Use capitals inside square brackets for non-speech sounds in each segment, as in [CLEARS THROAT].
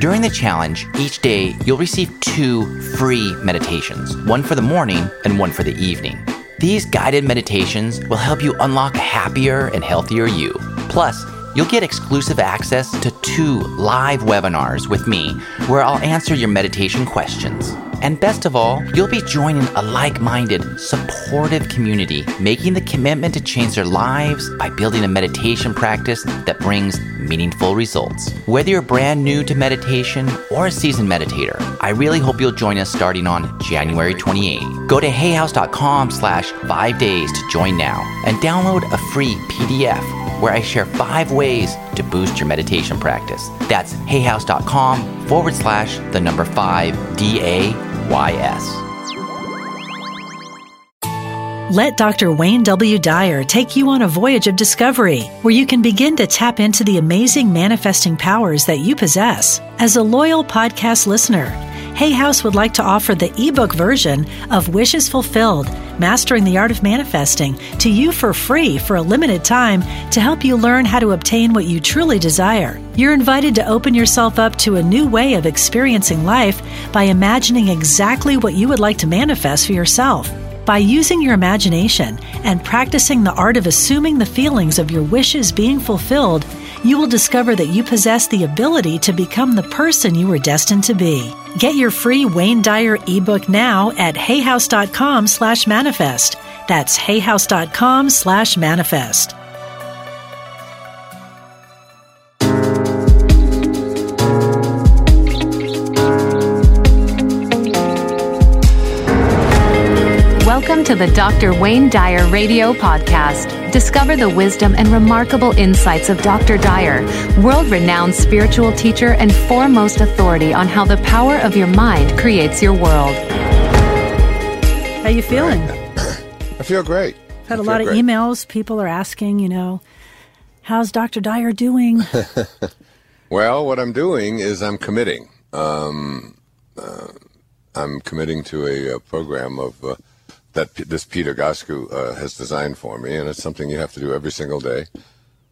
During the challenge, each day you'll receive two free meditations one for the morning and one for the evening. These guided meditations will help you unlock a happier and healthier you. Plus, you'll get exclusive access to two live webinars with me where I'll answer your meditation questions. And best of all, you'll be joining a like minded, supportive community, making the commitment to change their lives by building a meditation practice that brings meaningful results. Whether you're brand new to meditation or a seasoned meditator, I really hope you'll join us starting on January 28. Go to hayhouse.com slash five days to join now and download a free PDF where I share five ways to boost your meditation practice. That's hayhouse.com forward slash the number five D A Y S. Let Dr. Wayne W. Dyer take you on a voyage of discovery where you can begin to tap into the amazing manifesting powers that you possess. As a loyal podcast listener, Hay House would like to offer the ebook version of Wishes Fulfilled Mastering the Art of Manifesting to you for free for a limited time to help you learn how to obtain what you truly desire. You're invited to open yourself up to a new way of experiencing life by imagining exactly what you would like to manifest for yourself. By using your imagination and practicing the art of assuming the feelings of your wishes being fulfilled, you will discover that you possess the ability to become the person you were destined to be. Get your free Wayne Dyer ebook now at hayhouse.com slash manifest. That's hayhouse.com slash manifest. Welcome to the Dr. Wayne Dyer Radio Podcast. Discover the wisdom and remarkable insights of Dr. Dyer, world renowned spiritual teacher and foremost authority on how the power of your mind creates your world. How you feeling? I feel great. I've had a feel lot of great. emails. People are asking, you know, how's Dr. Dyer doing? [LAUGHS] Well, what I'm doing is I'm committing. Um, uh, I'm committing to a, uh program of uh, that this Pete Egoscue uh, has designed for me, and it's something you have to do every single day.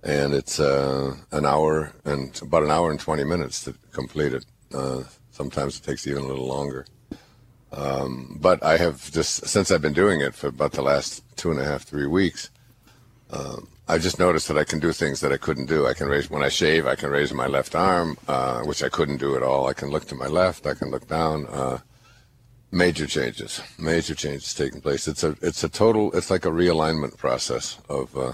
And it's uh, an hour and about an hour and 20 minutes to complete it. Uh, sometimes it takes even a little longer. Um, but I have just since I've been doing it for about the last two and a half, three weeks. Um, I just noticed that I can do things that I couldn't do. I can raise when I shave. I can raise my left arm, uh, which I couldn't do at all. I can look to my left. I can look down. Major changes, major changes taking place. It's a it's a total. It's like a realignment process of. Uh,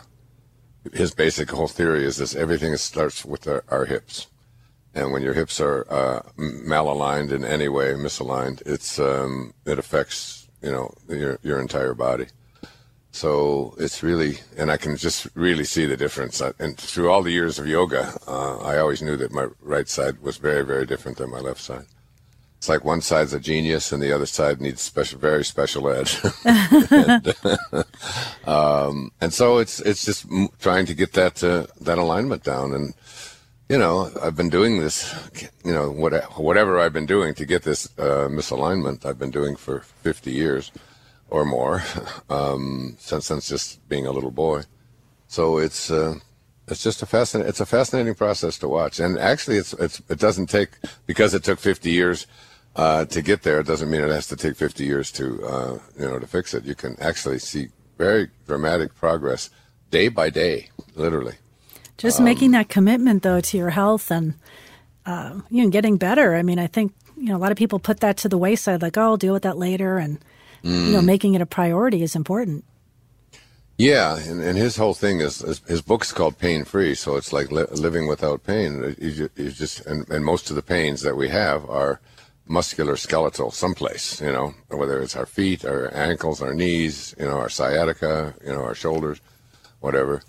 his basic whole theory is this: everything starts with our, our hips, and when your hips are uh, malaligned in any way, misaligned, it's um, it affects you know your your entire body. So it's really, and I can just really see the difference. And through all the years of yoga, uh, I always knew that my right side was very, very different than my left side. It's like one side's a genius and the other side needs special, very special ed. [LAUGHS] and, [LAUGHS] um, and so it's it's just m- trying to get that uh, that alignment down. And you know, I've been doing this, you know, what, whatever I've been doing to get this uh, misalignment, I've been doing for 50 years or more [LAUGHS] um, since since just being a little boy. So it's uh, it's just a fascinating it's a fascinating process to watch. And actually, it's it's it doesn't take because it took 50 years uh, to get there. It doesn't mean it has to take 50 years to uh, you know to fix it. You can actually see very dramatic progress day by day, literally. Just Um, making that commitment, though, to your health and uh, you know getting better. I mean, I think you know a lot of people put that to the wayside, like, "Oh, I'll deal with that later," and you know, Mm. making it a priority is important. Yeah, and, and his whole thing is, is his book's called Pain Free, so it's like li- living without pain. You you just and, and most of the pains that we have are muscular skeletal someplace, you know, whether it's our feet, our ankles, our knees, you know, our sciatica, you know, our shoulders, whatever.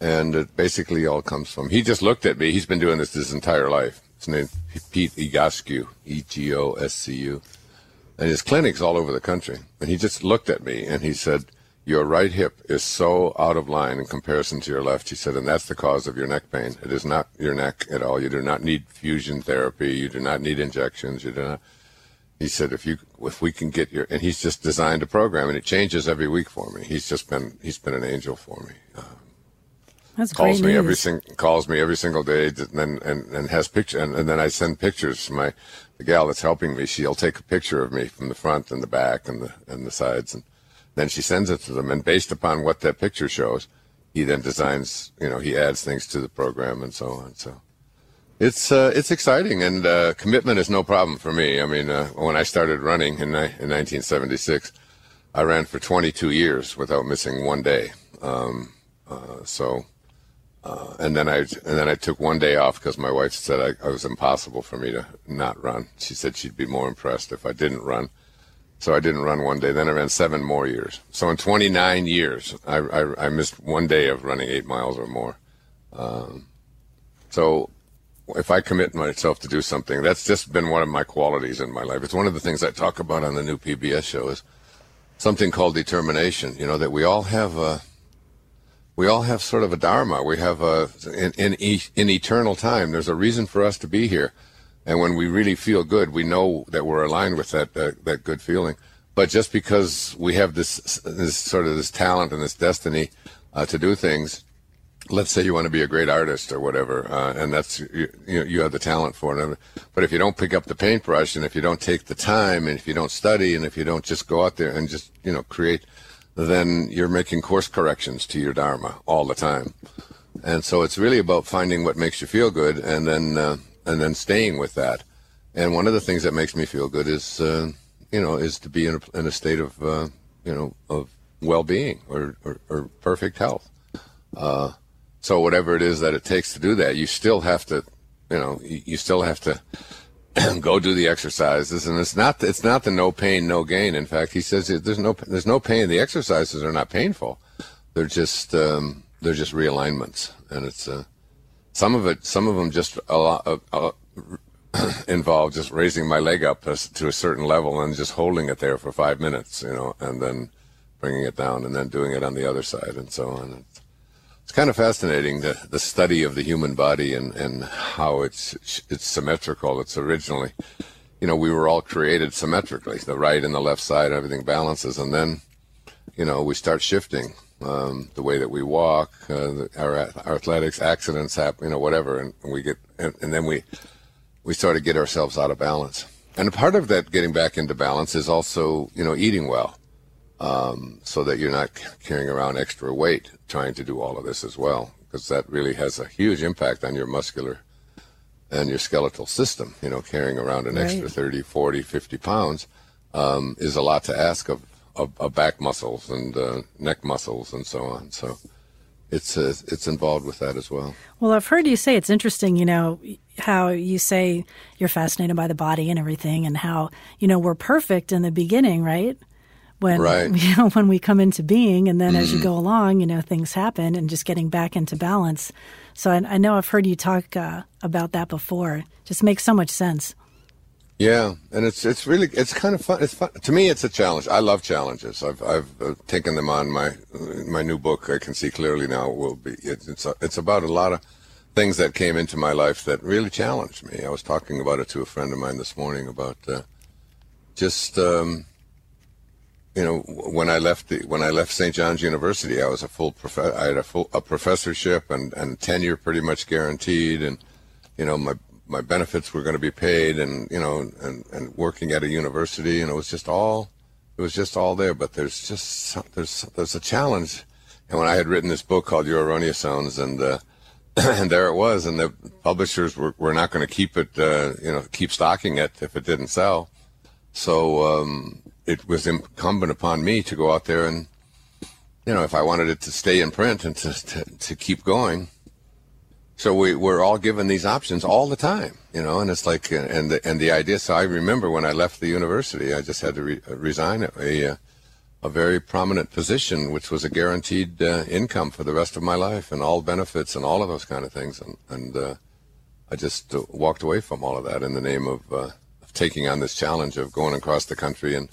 And it basically all comes from. He just looked at me. He's been doing this his entire life, His name Pete Egoscue, E G O S C U, and his clinic's all over the country. And he just looked at me and he said, "Your right hip is so out of line in comparison to your left." He said, "And that's the cause of your neck pain. It is not your neck at all. You do not need fusion therapy. You do not need injections. You do not." He said, "If you, if we can get your," and he's just designed a program, and it changes every week for me. He's just been, he's been an angel for me. Uh, That's calls me news. every sing- calls me every single day, and then and, and has picture, and, and then I send pictures. to My the gal that's helping me, she'll take a picture of me from the front and the back and the and the sides, and then she sends it to them. And based upon what that picture shows, he then designs. You know, he adds things to the program and so on. So it's uh, it's exciting, and uh, commitment is no problem for me. I mean, uh, when I started running in in 1976, I ran for 22 years without missing one day. Um, uh, so uh, and then I and then I took one day off because my wife said I, I was impossible for me to not run. She said she'd be more impressed if I didn't run. So I didn't run one day. Then I ran seven more years. So in 29 years, I, I, I missed one day of running eight miles or more. Um, so if I commit myself to do something, that's just been one of my qualities in my life. It's one of the things I talk about on the new PBS show is something called determination. You know that we all have a we all have sort of a dharma. We have a in in, in eternal time. There's a reason for us to be here, and when we really feel good, we know that we're aligned with that uh, that good feeling. But just because we have this this sort of this talent and this destiny uh, to do things, let's say you want to be a great artist or whatever, uh, and that's you, you you have the talent for it. But if you don't pick up the paintbrush, and if you don't take the time, and if you don't study, and if you don't just go out there and just you know create, then you're making course corrections to your dharma all the time. And so it's really about finding what makes you feel good, and then uh, and then staying with that. And one of the things that makes me feel good is uh, you know is to be in a, in a state of uh, you know of well-being or, or, or perfect health. Uh, so whatever it is that it takes to do that, you still have to, you know, you, you still have to [CLEARS THROAT] go do the exercises. And it's not, it's not the no pain, no gain. In fact, he says there's no, there's no pain. The exercises are not painful. They're just, um, they're just realignments. And it's, uh, some of it, some of them just a lot, uh, uh, [CLEARS THROAT] involve just raising my leg up to, to a certain level and just holding it there for five minutes, you know, and then bringing it down and then doing it on the other side and so on. It's, it's kind of fascinating the the study of the human body and and how it's it's symmetrical. It's originally, you know, we were all created symmetrically. The right and the left side, everything balances, and then, you know, we start shifting um, the way that we walk, uh, the, our, our athletics, accidents happen, you know, whatever, and, and we get and, and then we we sort of get ourselves out of balance. And part of that getting back into balance is also, you know, eating well um, so that you're not carrying around extra weight trying to do all of this as well, because that really has a huge impact on your muscular and your skeletal system. You know, carrying around an extra Right. 30, 40, 50 pounds um, is a lot to ask of, of, of back muscles and uh, neck muscles and so on. So it's uh, it's involved with that as well. Well, I've heard you say it's interesting, you know, how you say you're fascinated by the body and everything, and how, you know, we're perfect in the beginning, right? When, Right. [LAUGHS] you know, when we come into being, and then as you go along, you know, things happen and just getting back into balance. So I, I know I've heard you talk uh, about that before. Just makes so much sense. Yeah, and it's it's really it's kind of fun. It's fun to me. It's a challenge. I love challenges. I've I've uh, taken them on. My my new book, I can see clearly now, will be it, it's a, it's about a lot of things that came into my life that really challenged me. I was talking about it to a friend of mine this morning about uh, just um, you know when I left the when I left St. John's University, I was a full prof- I had a full a professorship and and tenure pretty much guaranteed, and you know my my benefits were going to be paid and you know and and working at a university and it was just all it was just all there. But there's just some, there's there's a challenge. And when I had written this book called Your Erroneous Zones and uh, [CLEARS THROAT] and there it was and the publishers were, were not going to keep it uh, you know keep stocking it if it didn't sell. So um, it was incumbent upon me to go out there and you know if I wanted it to stay in print and to to, to keep going so we we're all given these options all the time, you know, and it's like and the, and the idea. So I remember when I left the university, I just had to re, resign a uh, a very prominent position, which was a guaranteed uh, income for the rest of my life and all benefits and all of those kind of things. And and uh, I just uh, walked away from all of that in the name of, uh, of taking on this challenge of going across the country and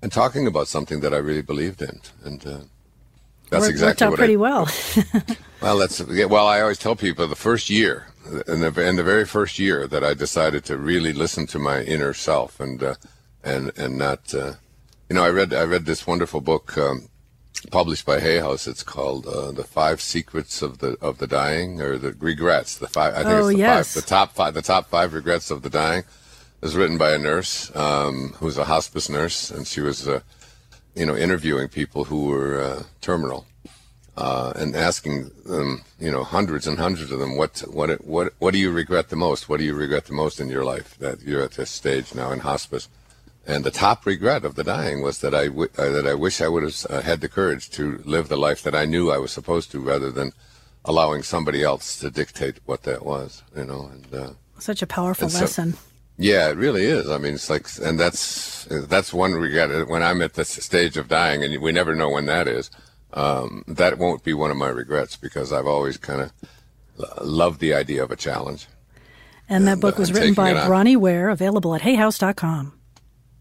and talking about something that I really believed in. And uh, that's Worked- exactly worked out what pretty I, well. [LAUGHS] well, that's yeah, well. I always tell people the first year, in the in the very first year, that I decided to really listen to my inner self and uh, and and not, uh, you know, I read I read this wonderful book um, published by Hay House. It's called uh, "The Five Secrets of the of the Dying" or the regrets. The five. I think Oh, it's the yes. five. The top five. The top five regrets of the dying. It was written by a nurse um, who was a hospice nurse, and she was, uh, you know, interviewing people who were uh, terminal uh, and asking them, you know, hundreds and hundreds of them, what, what, what, what do you regret the most? What do you regret the most in your life that you're at this stage now in hospice? And the top regret of the dying was that I w- uh, that I wish I would have uh, had the courage to live the life that I knew I was supposed to, rather than allowing somebody else to dictate what that was. You know, and uh, Such a powerful And so- lesson. Yeah, it really is. I mean, it's like, and that's that's one regret. When I'm at this stage of dying, and we never know when that is, um, that won't be one of my regrets because I've always kind of loved the idea of a challenge. And that book was written by. Bronnie Ware, available at hayhouse.com.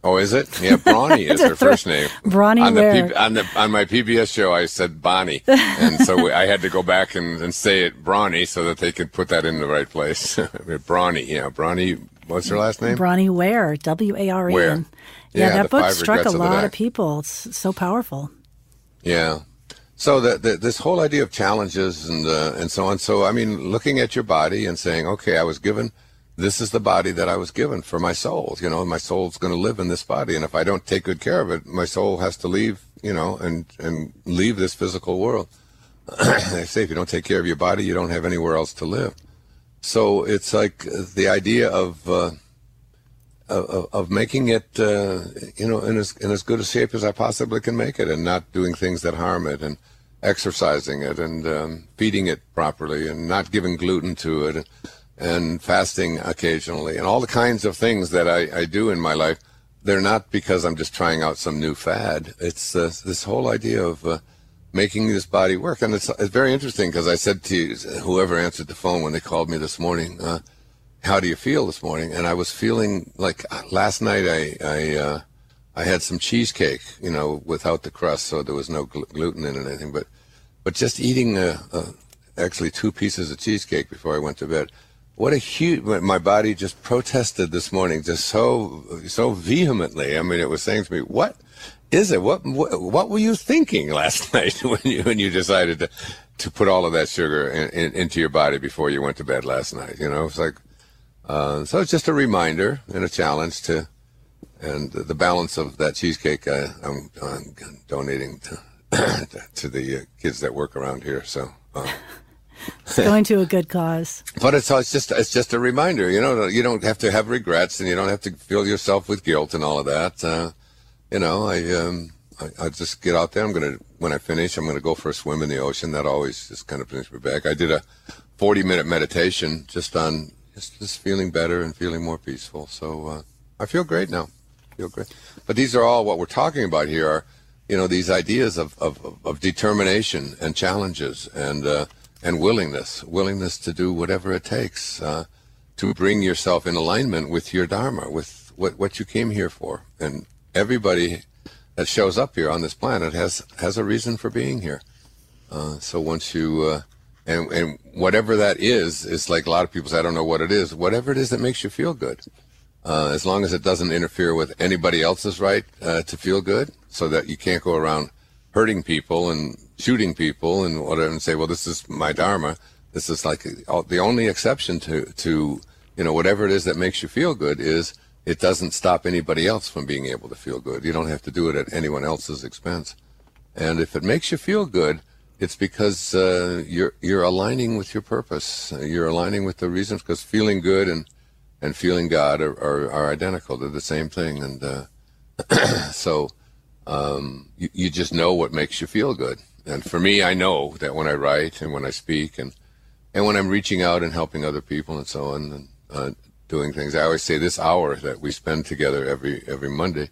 Oh, is it? Yeah, Bronnie [LAUGHS] is her first name. Bronnie on the Ware. P- on the on my PBS show, I said Bonnie, [LAUGHS] and so I had to go back and, and say it Bronnie so that they could put that in the right place. [LAUGHS] Bronnie, yeah, Bronnie. What's her last name? Bronnie Ware, W A R E. Yeah, Yeah, that book struck a Regrets of lot of people. It's so powerful. Yeah. So the, the, this whole idea of challenges and uh, and so on. So I mean, looking at your body and saying, okay, I was given. This is the body that I was given for my soul. You know, my soul's going to live in this body, and if I don't take good care of it, my soul has to leave. You know, and and leave this physical world. [CLEARS THROAT] they say if you don't take care of your body, you don't have anywhere else to live. So it's like the idea of. Uh, of, of making it, uh, you know, in as in as good a shape as I possibly can make it, and not doing things that harm it, and exercising it, and um, feeding it properly, and not giving gluten to it, and fasting occasionally, and all the kinds of things that I, I do in my life. They're not because I'm just trying out some new fad. It's uh, this whole idea of uh, making this body work, and it's it's very interesting because I said to whoever answered the phone when they called me this morning. Uh, how do you feel this morning? And I was feeling like uh, last night I I uh, I had some cheesecake, you know, without the crust, so there was no gl- gluten in it anything. But but just eating actually two pieces of cheesecake before I went to bed. What a huge! My body just protested this morning, just so so vehemently. I mean, it was saying to me, "What is it? What what, what were you thinking last [LAUGHS] night when you when you decided to to put all of that sugar in, in, into your body before you went to bed last night?" You know, it's like uh, so it's just a reminder and a challenge to, and the balance of that cheesecake I, I'm, I'm donating [COUGHS] to, to the uh, kids that work around here. So, uh, [LAUGHS] It's going to a good cause. [LAUGHS] but it's, it's just it's just a reminder. You know, you don't have to have regrets, and you don't have to fill yourself with guilt and all of that. Uh, you know, I um, I, I just get out there. I'm gonna when I finish, I'm gonna go for a swim in the ocean. That always just kind of brings me back. I did a 40 minute meditation just on just, just feeling better and feeling more peaceful. So uh, I feel great now. feel great. But these are all what we're talking about here are, you know, these ideas of, of, of determination and challenges and uh, and willingness, willingness to do whatever it takes uh, to bring yourself in alignment with your dharma, with what, what you came here for. And everybody that shows up here on this planet has has a reason for being here. Uh, so once you uh, and and whatever that is, is like a lot of people say, I don't know what it is. Whatever it is that makes you feel good, uh, as long as it doesn't interfere with anybody else's right uh, to feel good, so that you can't go around hurting people and shooting people and whatever, and say, well, this is my dharma. This is like uh, the only exception to to you know whatever it is that makes you feel good is it doesn't stop anybody else from being able to feel good. You don't have to do it at anyone else's expense. And if it makes you feel good, it's because uh, you're you're aligning with your purpose. You're aligning with the reasons. Because feeling good and and feeling God are, are, are identical. They're the same thing. And uh, [CLEARS THROAT] so um, you, you just know what makes you feel good. And for me, I know that when I write and when I speak and and when I'm reaching out and helping other people and so on and uh, doing things, I always say this hour that we spend together every every Monday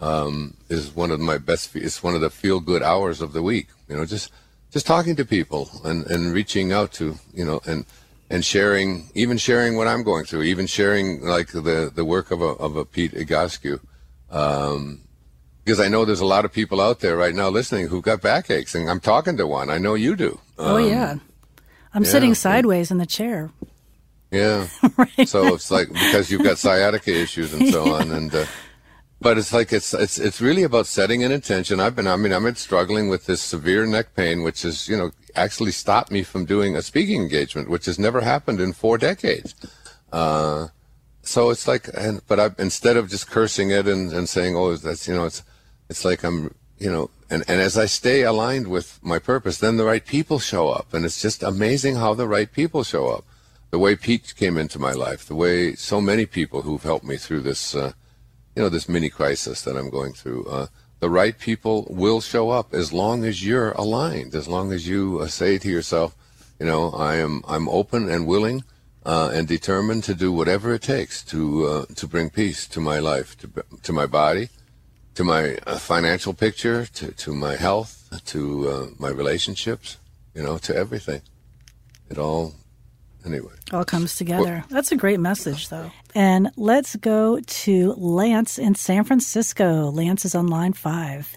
um, is one of my best. It's one of the feel good hours of the week. You know, just just talking to people and and reaching out to you know and and sharing, even sharing what I'm going through, even sharing like the, the work of a, of a Pete Egoscue. Um, because I know there's a lot of people out there right now listening who've got backaches, and I'm talking to one. I know you do. oh Um, yeah, I'm yeah. sitting sideways in the chair. Yeah. [LAUGHS] So it's like because you've got sciatica issues and so [LAUGHS] on, and uh, but it's like it's it's it's really about setting an intention. I've been I mean I've been struggling with this severe neck pain, which has you know actually stopped me from doing a speaking engagement, which has never happened in four decades. Uh, so it's like, and but I instead of just cursing it and, and saying, oh, that's you know, it's it's like I'm you know, and and as I stay aligned with my purpose, then the right people show up, and it's just amazing how the right people show up. The way Pete came into my life, the way so many people who've helped me through this, uh, you know, this mini crisis that I'm going through. Uh, the right people will show up as long as you're aligned, as long as you uh, say to yourself, you know, I am I'm open and willing uh, and determined to do whatever it takes to uh, to bring peace to my life, to to my body, to my uh, financial picture, to to my health, to my relationships, you know, to everything. It all, anyway. All comes together. That's a great message, though. And let's go to Lance in San Francisco. Lance is on line five.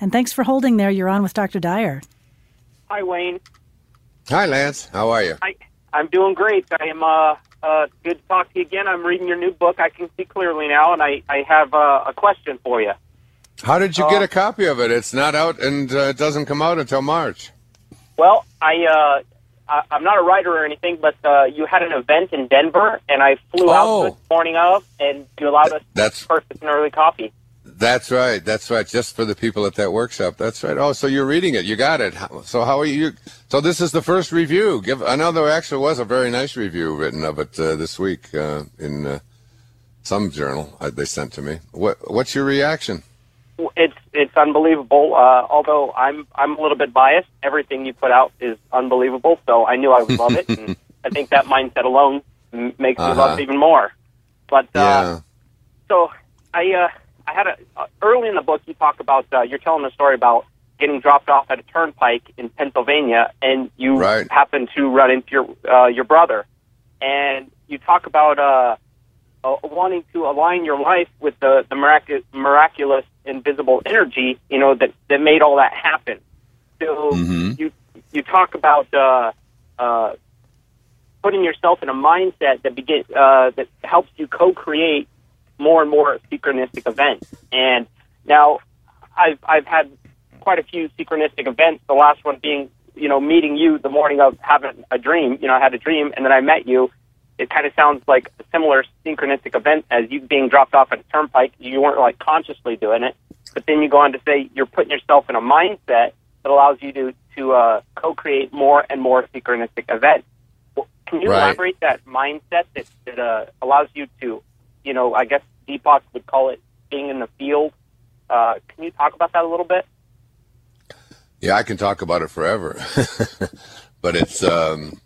And thanks for holding there. You're on with Dr. Dyer. Hi, Wayne. Hi, Lance. How are you? I, I'm doing great. I am uh, uh, good to talk to you again. I'm reading your new book. I can see clearly now, and I, I have uh, a question for you. How did you get a copy of it? It's not out and uh, it doesn't come out until March. Well, I, uh, I I'm not a writer or anything, but uh, you had an event in Denver, and I flew Oh. out this morning of, and you allowed us That's to purchase an early copy. that's right. That's right. Just for the people at that workshop. That's right. Oh, so you're reading it. You got it. So how are you? So this is the first review. Give. I know there actually was a very nice review written of it uh, this week uh, in uh, some journal uh, they sent to me. What What's your reaction? It's it's unbelievable. Uh, although I'm I'm a little bit biased. Everything you put out is unbelievable. So I knew I would love it, and [LAUGHS] I think that mindset alone m- makes me Uh-huh. love it even more. But uh, yeah. so I uh, I had a uh, early in the book you talk about uh, you're telling a story about getting dropped off at a turnpike in Pennsylvania, and you Right. happen to run into your uh, your brother, and you talk about uh, uh, wanting to align your life with the the miracu- miraculous invisible energy, you know that that made all that happen. So Mhm. you you talk about uh, uh, putting yourself in a mindset that begin uh, that helps you co-create more and more synchronistic events. And now, I've I've had quite a few synchronistic events. The last one being, you know, meeting you the morning of having a dream. You know, I had a dream, and then I met you. It kind of sounds like a similar synchronistic event as you being dropped off at a turnpike. You weren't like consciously doing it, but then you go on to say you're putting yourself in a mindset that allows you to to uh, co-create more and more synchronistic events. Well, Can you Right. elaborate that mindset that, that uh, allows you to, you know, I guess Deepak would call it being in the field. Uh, can you talk about that a little bit? Yeah, I can talk about it forever, [LAUGHS] but it's um,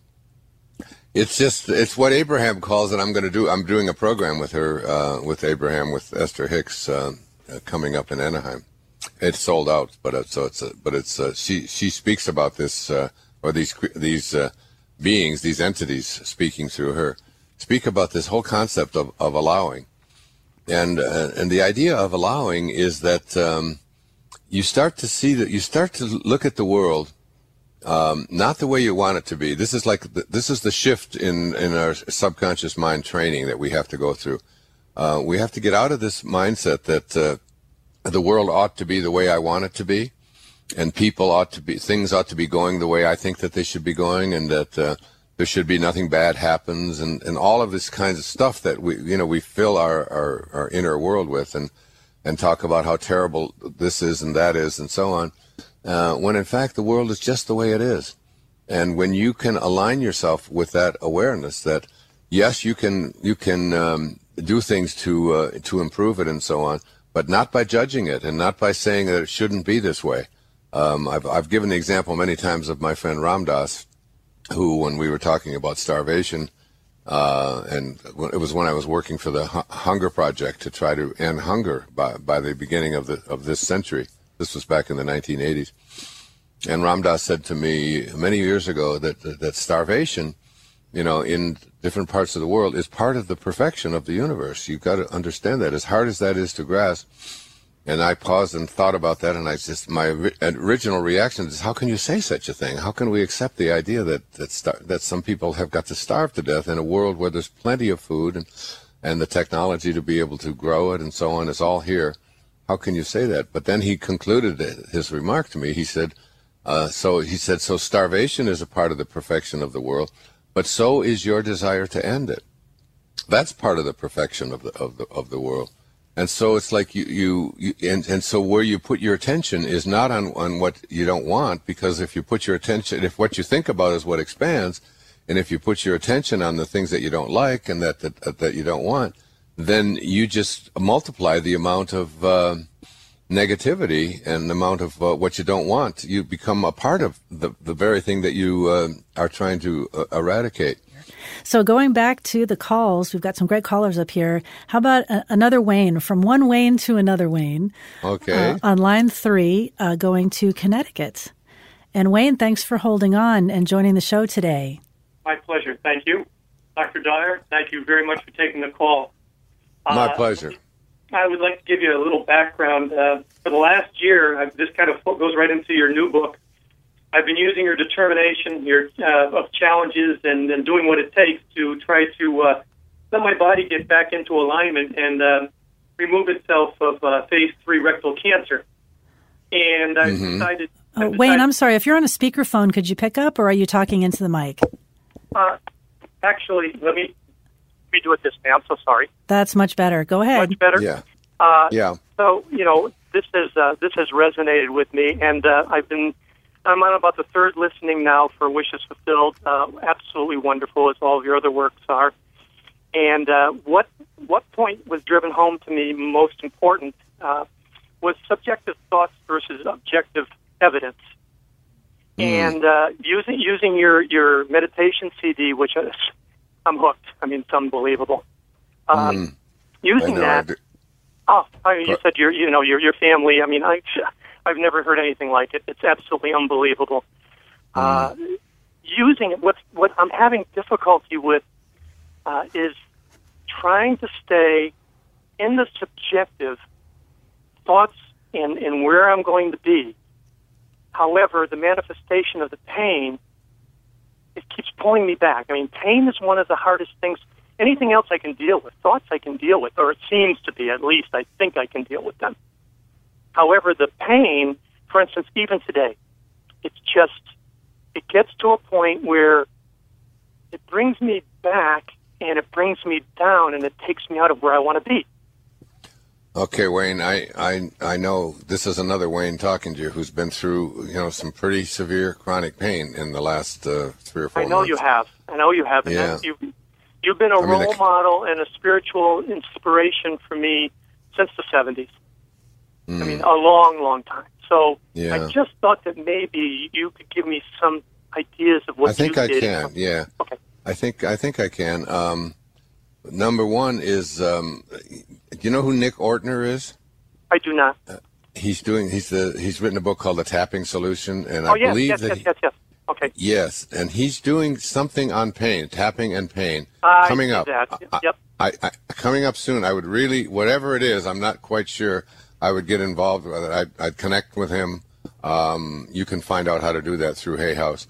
it's just it's what Abraham calls it. I'm going to do. I'm doing a program with her, uh, with Abraham, with Esther Hicks, uh, uh, coming up in Anaheim. It's sold out, but uh, so it's uh, but it's uh, she she speaks about this uh, or these these beings, these entities speaking through her, speak about this whole concept of of allowing, and and the idea of allowing is that. Um, you start to see that you start to look at the world um, not the way you want it to be. This is like the, this is the shift in in our subconscious mind training that we have to go through. Uh, we have to get out of this mindset that uh, the world ought to be the way I want it to be, and people ought to be things ought to be going the way I think that they should be going, and that uh, there should be nothing bad happens, and, and all of this kinds of stuff that we you know we fill our, our, our inner world with, and and talk about how terrible this is and that is and so on, uh, when in fact the world is just the way it is. And when you can align yourself with that awareness that yes, you can you can um, do things to uh, to improve it and so on, but not by judging it and not by saying that it shouldn't be this way. Um, I've I've given the example many times of my friend Ram Dass, who when we were talking about starvation, uh, and it was when I was working for the Hu- Hunger Project to try to end hunger by, by the beginning of the of this century. This was back in the 1980s. And Ram Dass said to me many years ago that that starvation you know, in different parts of the world is part of the perfection of the universe. You've got to understand that. As hard as that is to grasp, and I paused and thought about that, and I just my original reaction is, how can you say such a thing? How can we accept the idea that that star- that some people have got to starve to death in a world where there's plenty of food and and the technology to be able to grow it and so on is all here? How can you say that? But then he concluded his remark to me. He said, uh, so he said, so starvation is a part of the perfection of the world but so is your desire to end it. That's part of the perfection of the of the of the world. And so it's like you, you, you and, and so where you put your attention is not on, on what you don't want, because if you put your attention, if what you think about is what expands, and if you put your attention on the things that you don't like and that, that, that you don't want, then you just multiply the amount of, uh, negativity and the amount of uh, what you don't want, you become a part of the, the very thing that you uh, are trying to uh, eradicate. So going back to the calls, we've got some great callers up here. How about a- another Wayne from one Wayne to another Wayne? Okay. Uh, on line three, uh, going to Connecticut. And Wayne, thanks for holding on and joining the show today. My pleasure. Thank you. Dr. Dyer, thank you very much for taking the call. My pleasure. I would like to give you a little background. Uh, for the last year, I've, this kind of goes right into your new book. I've been using your determination, your uh, of challenges, and, and doing what it takes to try to uh, let my body get back into alignment and uh, remove itself of uh, phase three rectal cancer. And I Mhm. decided. Oh, I've Wayne, decided- I'm sorry. If you're on a speakerphone, could you pick up or are you talking into the mic? Uh, actually, let me let me do it this way. I'm so sorry. That's much better. Go ahead. Much better. Yeah. Uh, Yeah. So you know, this has uh, this has resonated with me, and uh, I've been I'm on about the third listening now for Wishes Fulfilled. Uh, absolutely wonderful, as all of your other works are. And uh, what what point was driven home to me most important uh, was subjective thoughts versus objective evidence. And uh, using using your your meditation CD, which is I'm hooked. I mean, it's unbelievable. Um, Mm. Using know. that, Oh, I you But- said your, you know, your your family. I mean, I, I've never heard anything like it. It's absolutely unbelievable. Uh, using it, what what I'm having difficulty with uh, is trying to stay in the subjective thoughts and and where I'm going to be. However, the manifestation of the pain it keeps pulling me back. I mean, pain is one of the hardest things. Anything else I can deal with. Thoughts I can deal with, or it seems to be at least. I think I can deal with them. However, the pain, for instance, even today, it's just, it gets to a point where it brings me back and it brings me down and it takes me out of where I want to be. Okay, Wayne, I, I, I know this is another Wayne talking to you who's been through, you know, some pretty severe chronic pain in the last uh, three or four I know months. you have. I know you have. And Yeah. you've, you've been a I mean, role the- model and a spiritual inspiration for me since the 70s. I mean, a long, long time. So Hmm. Yeah. I just thought that maybe you could give me some ideas of what I think I did. can. Yeah. Okay. I think I think I can. Um, number one is, um, do you know who Nick Ortner is? I do not. He's doing. He's the. He's written a book called The Tapping Solution, and oh, I yes, believe yes, that. yes, he- yes, yes. Okay. Yes, and he's doing something on pain, tapping and pain, I coming up. that. I- Yep. I, I, coming up soon. I would really, whatever it is, I'm not quite sure. I would get involved with it. I'd, I'd connect with him. Um, you can find out how to do that through Hay House.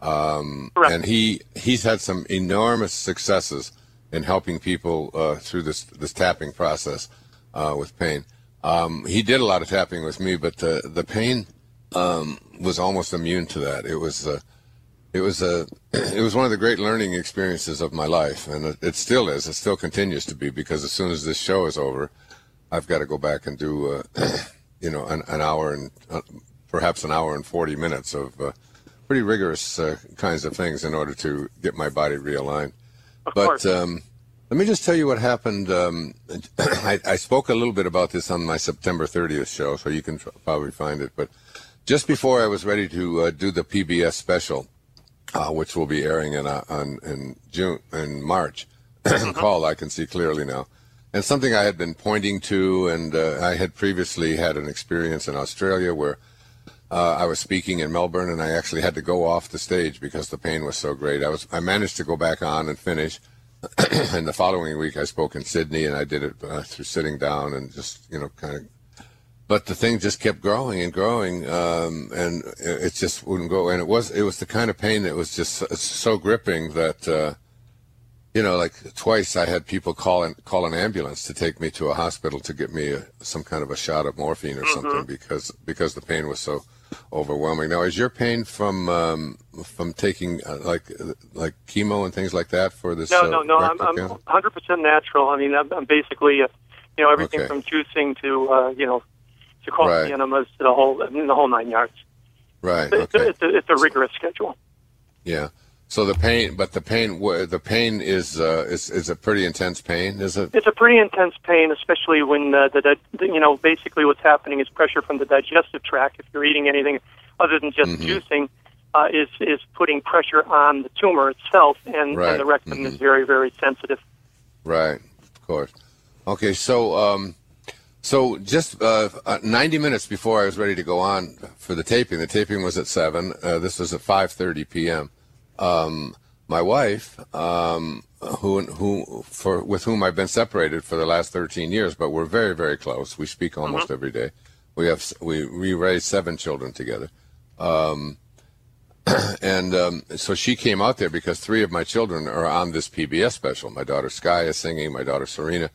Um, Correct. and he he's had some enormous successes in helping people uh, through this this tapping process uh, with pain. Um, he did a lot of tapping with me, but the the pain um, was almost immune to that. It was. Uh, it was a [CLEARS THROAT] it was one of the great learning experiences of my life and it, it still is it still continues to be because as soon as this show is over i've got to go back and do uh, [CLEARS THROAT] you know an, an hour and uh, perhaps an hour and 40 minutes of uh, pretty rigorous uh, kinds of things in order to get my body realigned Of but course. um, let me just tell you what happened. Um, [CLEARS THROAT] I, I spoke a little bit about this on my September 30th show, so you can tr- probably find it. But just before I was ready to uh, do the PBS special, uh, which will be airing in uh, on in June in March, [CLEARS THROAT] called "I Can See Clearly Now," and something I had been pointing to, and uh, I had previously had an experience in Australia where uh, I was speaking in Melbourne, and I actually had to go off the stage because the pain was so great. I was I managed to go back on and finish. [CLEARS THROAT] and the following week, I spoke in Sydney, and I did it uh, through sitting down and just you know kind of. But the thing just kept growing and growing, um, and it just wouldn't go. And it was it was the kind of pain that was just so, so gripping that. Uh, you know, like twice I had people call an, call an ambulance to take me to a hospital to get me a, some kind of a shot of morphine or Mm-hmm. something because because the pain was so overwhelming. Now, is your pain from um, from taking uh, like like chemo and things like that for this? No, uh, no, no. I'm, I'm 100% natural. I mean, I'm, I'm basically, uh, you know, everything Okay. from juicing to, uh, you know, to coffee Right. enemas to the whole, I mean, the whole nine yards. right. It's, Okay. it's, a, it's a rigorous schedule. Yeah. So the pain, but the pain, the pain is uh, is is a pretty intense pain, is it? It's a pretty intense pain, especially when uh, the, the, you know, basically what's happening is pressure from the digestive tract. If you're eating anything other than just Mm-hmm. juicing, uh, is is putting pressure on the tumor itself, and, Right. and the rectum is very, very sensitive. Right, of course. Okay, so um, so just uh, uh, 90 minutes before I was ready to go on for the taping, the taping was at seven. Uh, this was at 5:30 p.m. Um, my wife, um, who who for with whom I've been separated for the last 13 years, but we're very very close. We speak almost every day. We have we we raised seven children together. Um, [CLEARS THROAT] and um, so she came out there because three of my children are on this PBS special. My daughter Sky is singing. My daughter Serena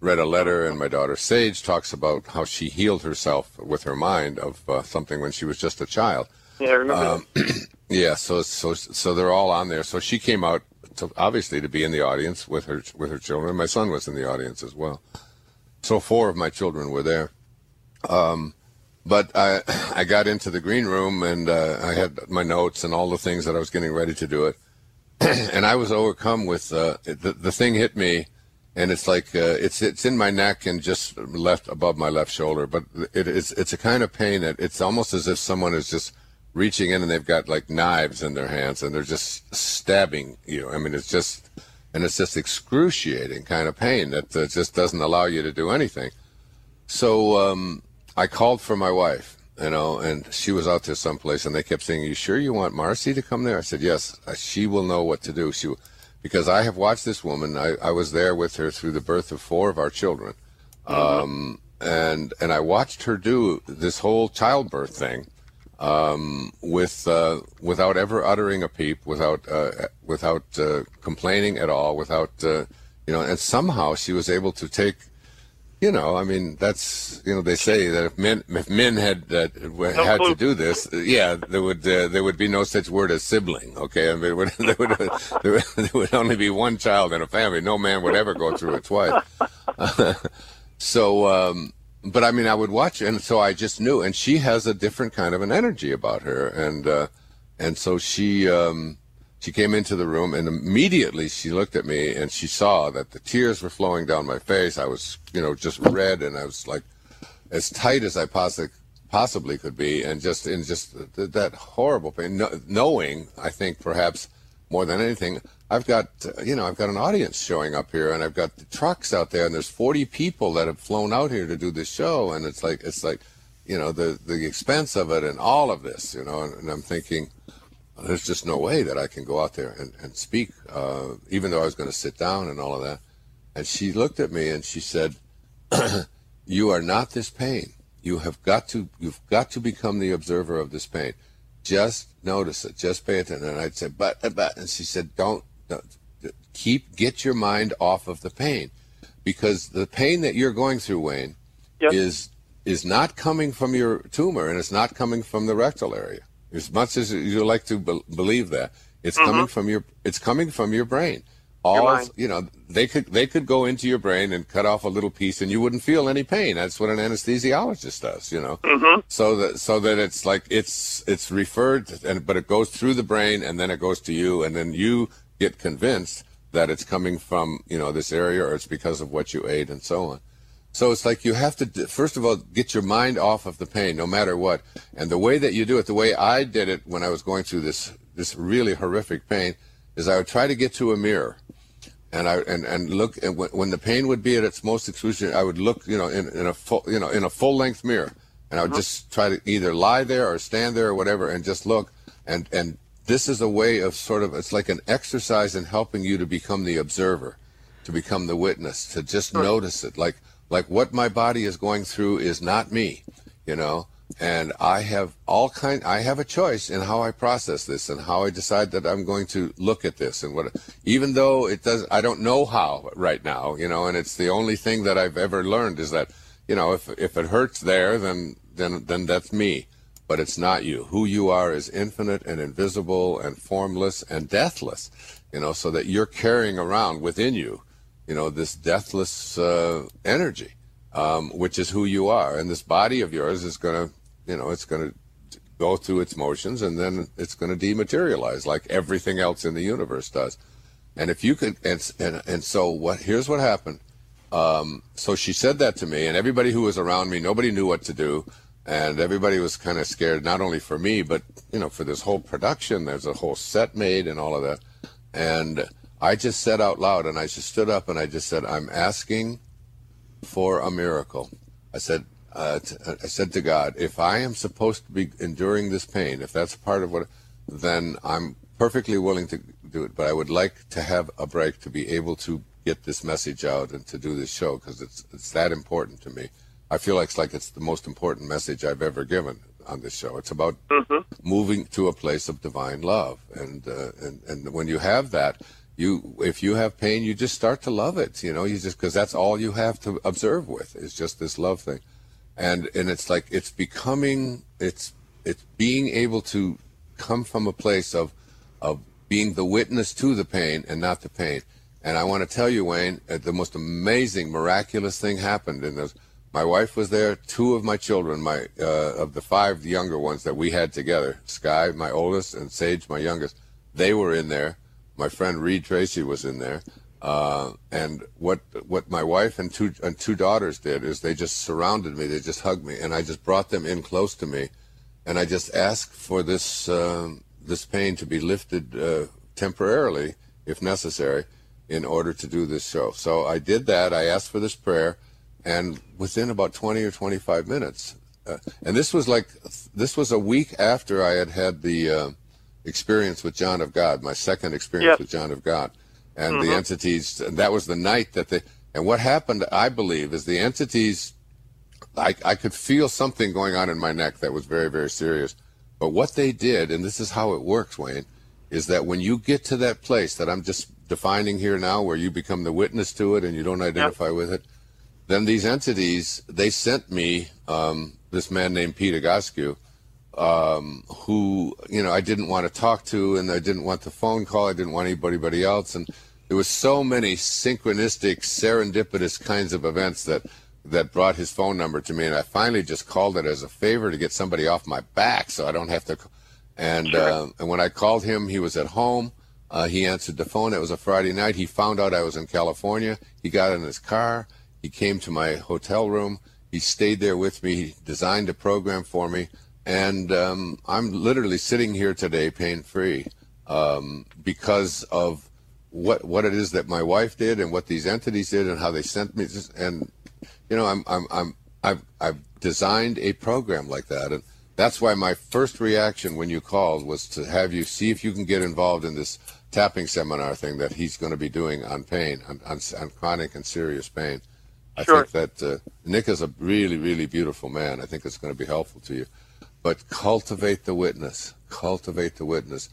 read a letter, and my daughter Sage talks about how she healed herself with her mind of uh, something when she was just a child. Yeah, I remember. Um, [CLEARS THROAT] Yeah, so so so they're all on there. So she came out to, obviously to be in the audience with her with her children. My son was in the audience as well. So four of my children were there. Um, but I [CLEARS THROAT] I got into the green room and uh, I had my notes and all the things that I was getting ready to do it, [CLEARS THROAT] and I was overcome with uh, the the thing hit me, and it's like uh, it's it's in my neck and just left above my left shoulder. But it is it's a kind of pain that it's almost as if someone is just reaching in and they've got like knives in their hands and they're just stabbing you. I mean, it's just and it's just excruciating kind of pain that uh, just doesn't allow you to do anything. So um, I called for my wife, you know, and she was out there someplace, and they kept saying, "You sure you want Marcy to come there?" I said, "Yes, she will know what to do." She, will- because I have watched this woman. I, I was there with her through the birth of four of our children, um, and and I watched her do this whole childbirth thing um, with uh, without ever uttering a peep, without uh, without uh, complaining at all, without uh, you know, and somehow she was able to take. You know, I mean, that's you know they say that if men if men had uh, had clue. to do this, yeah, there would uh, there would be no such word as sibling. Okay, I mean, [LAUGHS] there would, there would there would there would only be one child in a family. No man would ever go through it twice. [LAUGHS] so, um, but I mean, I would watch, and so I just knew. And she has a different kind of an energy about her, and uh, and so she um, she came into the room, and immediately she looked at me, and she saw that the tears were flowing down my face. I was, you know, just red, and I was like as tight as I possibly possibly could be, and just in just th- that horrible pain, no, knowing I think perhaps more than anything, I've got you know I've got an audience showing up here, and I've got the trucks out there, and there's 40 people that have flown out here to do this show, and it's like it's like you know the the expense of it and all of this, you know, and, and I'm thinking. There's just no way that I can go out there and, and speak, uh, even though I was going to sit down and all of that. And she looked at me and she said, [CLEARS THROAT] you are not this pain. You have got to you've got to become the observer of this pain. Just notice it. Just pay attention. And I'd say, but but and she said, don't keep get your mind off of the pain. Because the pain that you're going through, Wayne, Yep. is is not coming from your tumor and it's not coming from the rectal area. As much as you like to be- believe that, it's coming from your it's coming from your brain. All mind. you know, they could they could go into your brain and cut off a little piece, and you wouldn't feel any pain. That's what an anesthesiologist does, you know. Mm-hmm. So that so that it's like it's it's referred, and but it goes through the brain, and then it goes to you, and then you get convinced that it's coming from you know this area, or it's because of what you ate, and so on. So it's like you have to first of all get your mind off of the pain, no matter what. And the way that you do it, the way I did it when I was going through this this really horrific pain, is I would try to get to a mirror, and I and, and look. And when, when the pain would be at its most excruciating, I would look, you know, in, in a full, you know, in a full length mirror, and I would uh-huh. just try to either lie there or stand there or whatever, and just look. And and this is a way of sort of it's like an exercise in helping you to become the observer, to become the witness, to just notice it. Like like what my body is going through is not me, you know. And I have all kind. I have a choice in how I process this and how I decide that I'm going to look at this and what. Even though it does, I don't know how right now, you know. And it's the only thing that I've ever learned is that, you know, if if it hurts there, then then then that's me but it's not you. Who you are is infinite and invisible and formless and deathless, you know, so that you're carrying around within you, you know, this deathless uh, energy, um, which is who you are. And this body of yours is going to, you know, it's going to go through its motions and then it's going to dematerialize like everything else in the universe does. And if you could, and, and, and so what, here's what happened. Um, so she said that to me, and everybody who was around me, nobody knew what to do and everybody was kind of scared not only for me but you know for this whole production. There's a whole set made and all of that. And i just said out loud and i just stood up and i just said i'm asking for a miracle. I said uh, t- i said to god if i am supposed to be enduring this pain if that's part of what then i'm perfectly willing to do it. But i would like to have a break to be able to get this message out and to do this show because it's it's that important to me I feel like it's like it's the most important message I've ever given on this show. It's about Mm-hmm. moving to a place of divine love, and uh, and and when you have that, you if you have pain, you just start to love it. You know, you just because that's all you have to observe with is just this love thing, and and it's like it's becoming it's it's being able to come from a place of of being the witness to the pain and not the pain. And I want to tell you, Wayne, uh, the most amazing, miraculous thing happened in those. My wife was there. Two of my children, my uh, of the five younger ones that we had together, Sky, my oldest, and Sage, my youngest, they were in there. My friend Reid Tracy was in there. Uh, and what what my wife and two and two daughters did is they just surrounded me. They just hugged me, and I just brought them in close to me, and I just asked for this um, this pain to be lifted uh, temporarily, if necessary, in order to do this show. So I did that. I asked for this prayer and within about 20 or 25 minutes uh, and this was like this was a week after i had had the uh, experience with john of god my second experience Yep. with john of god. And the entities and that was the night that they and what happened i believe is the entities I, I could feel something going on in my neck that was very very serious. But what they did and this is how it works wayne is that when you get to that place that i'm just defining here now where you become the witness to it and you don't identify with it then these entities they sent me um, this man named Pete Egoscue, um, who you know I didn't want to talk to, and I didn't want the phone call. I didn't want anybody else, and there was so many synchronistic, serendipitous kinds of events that that brought his phone number to me, and I finally just called it as a favor to get somebody off my back, so I don't have to. And uh, and when I called him, he was at home. Uh, he answered the phone. It was a Friday night. He found out I was in California. He got in his car. He came to my hotel room. He stayed there with me. He designed a program for me. And um, I'm literally sitting here today pain free um, because of what what it is that my wife did and what these entities did and how they sent me. And you know, I'm I'm I'm I've I've designed a program like that, and that's why my first reaction when you called was to have you see if you can get involved in this tapping seminar thing that he's going to be doing on pain, on, on, on chronic and serious pain. I Sure. think that uh, Nick is a really, really beautiful man. I think it's going to be helpful to you. But cultivate the witness, cultivate the witness,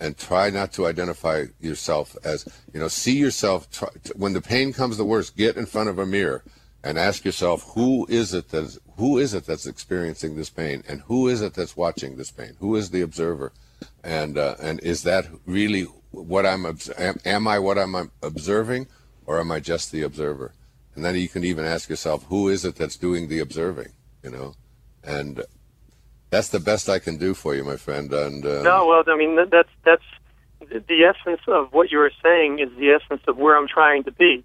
and try not to identify yourself as, you know, see yourself. Try, when the pain comes the worst, get in front of a mirror and ask yourself, who is it that's who is it that's experiencing this pain, and who is it that's watching this pain? Who is the observer, and uh, and is that really what I'm? Am, am I what I'm observing, or am I just the observer? And then you can even ask yourself, who is it that's doing the observing? You know, and that's the best I can do for you, my friend. And uh, No, well, I mean that's that's the- essence of what you were saying is the essence of where I'm trying to be.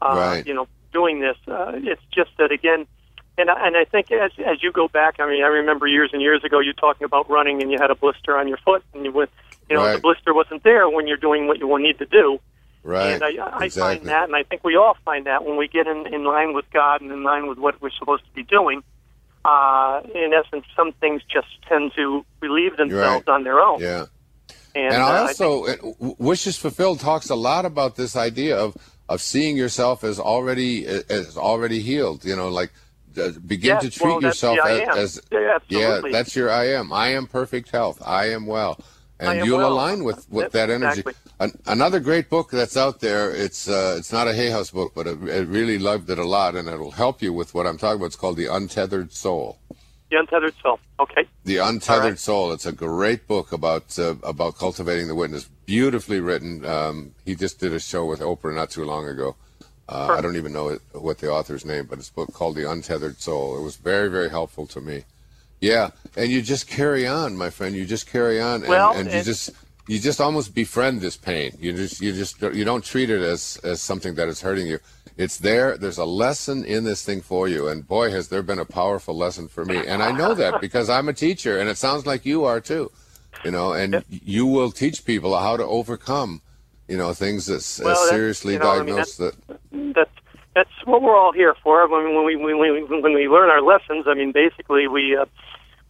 Uh, Right. You know, doing this. Uh, it's just that again, and I, and I think as as you go back, I mean, I remember years and years ago you talking about running and you had a blister on your foot, and you went, you know, Right. the blister wasn't there when you're doing what you will need to do. Right, And I, I exactly. find that, and I think we all find that when we get in, in line with God and in line with what we're supposed to be doing, uh, in essence, some things just tend to relieve themselves Right. on their own. Yeah. And, And uh, I I also, uh, Wishes Fulfilled talks a lot about this idea of, of seeing yourself as already as already healed. You know, like uh, begin Yes, to treat well, yourself as, as Yeah, yeah, that's your I am. I am perfect health. I am well. And am you'll well. align with, with That's that energy. exactly. An, another great book that's out there. It's uh, it's not a Hay House book, but I, really loved it a lot, and it'll help you with what I'm talking about. It's called The Untethered Soul. the untethered Soul. Okay. The Untethered right. Soul. It's a great book about uh, about cultivating the witness. Beautifully written. Um, he just did a show with Oprah not too long ago. Uh, I don't even know it, what the author's name, but it's a book called The Untethered Soul. It was very very helpful to me. Yeah, and you just carry on, my friend. You just carry on, and, Well, and you just you just almost befriend this pain. You just you just you don't treat it as as something that is hurting you. It's there. There's a lesson in this thing for you, and boy, has there been a powerful lesson for me. And I know that because I'm a teacher, and it sounds like you are too. You know, and you will teach people how to overcome, you know, things that's Well, as seriously you know, I mean, diagnosed that. That's that's what we're all here for. When, when we when we when we learn our lessons, I mean, basically we uh,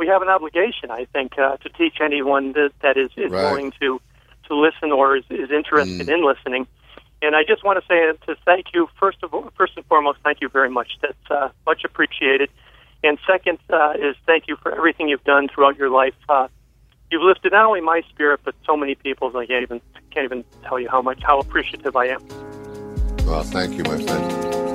we have an obligation, I think, uh, to teach anyone that that is, is Right. willing to to listen or is, is interested Mm. in listening. And I just want to say to thank you first of all, first and foremost, thank you very much. That's uh, much appreciated. And second uh, is thank you for everything you've done throughout your life. Uh, you've lifted not only my spirit, but so many people's. I can't even can't even tell you how much how appreciative I am. Well, thank you, my friend.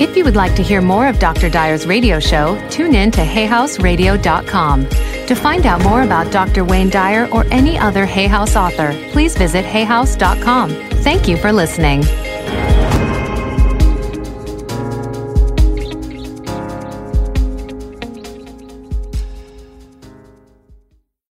If you would like to hear more of Dr. Dyer's radio show, tune in to hayhouseradio.com. To find out more about Dr. Wayne Dyer or any other Hay House author, please visit hayhouse.com. Thank you for listening.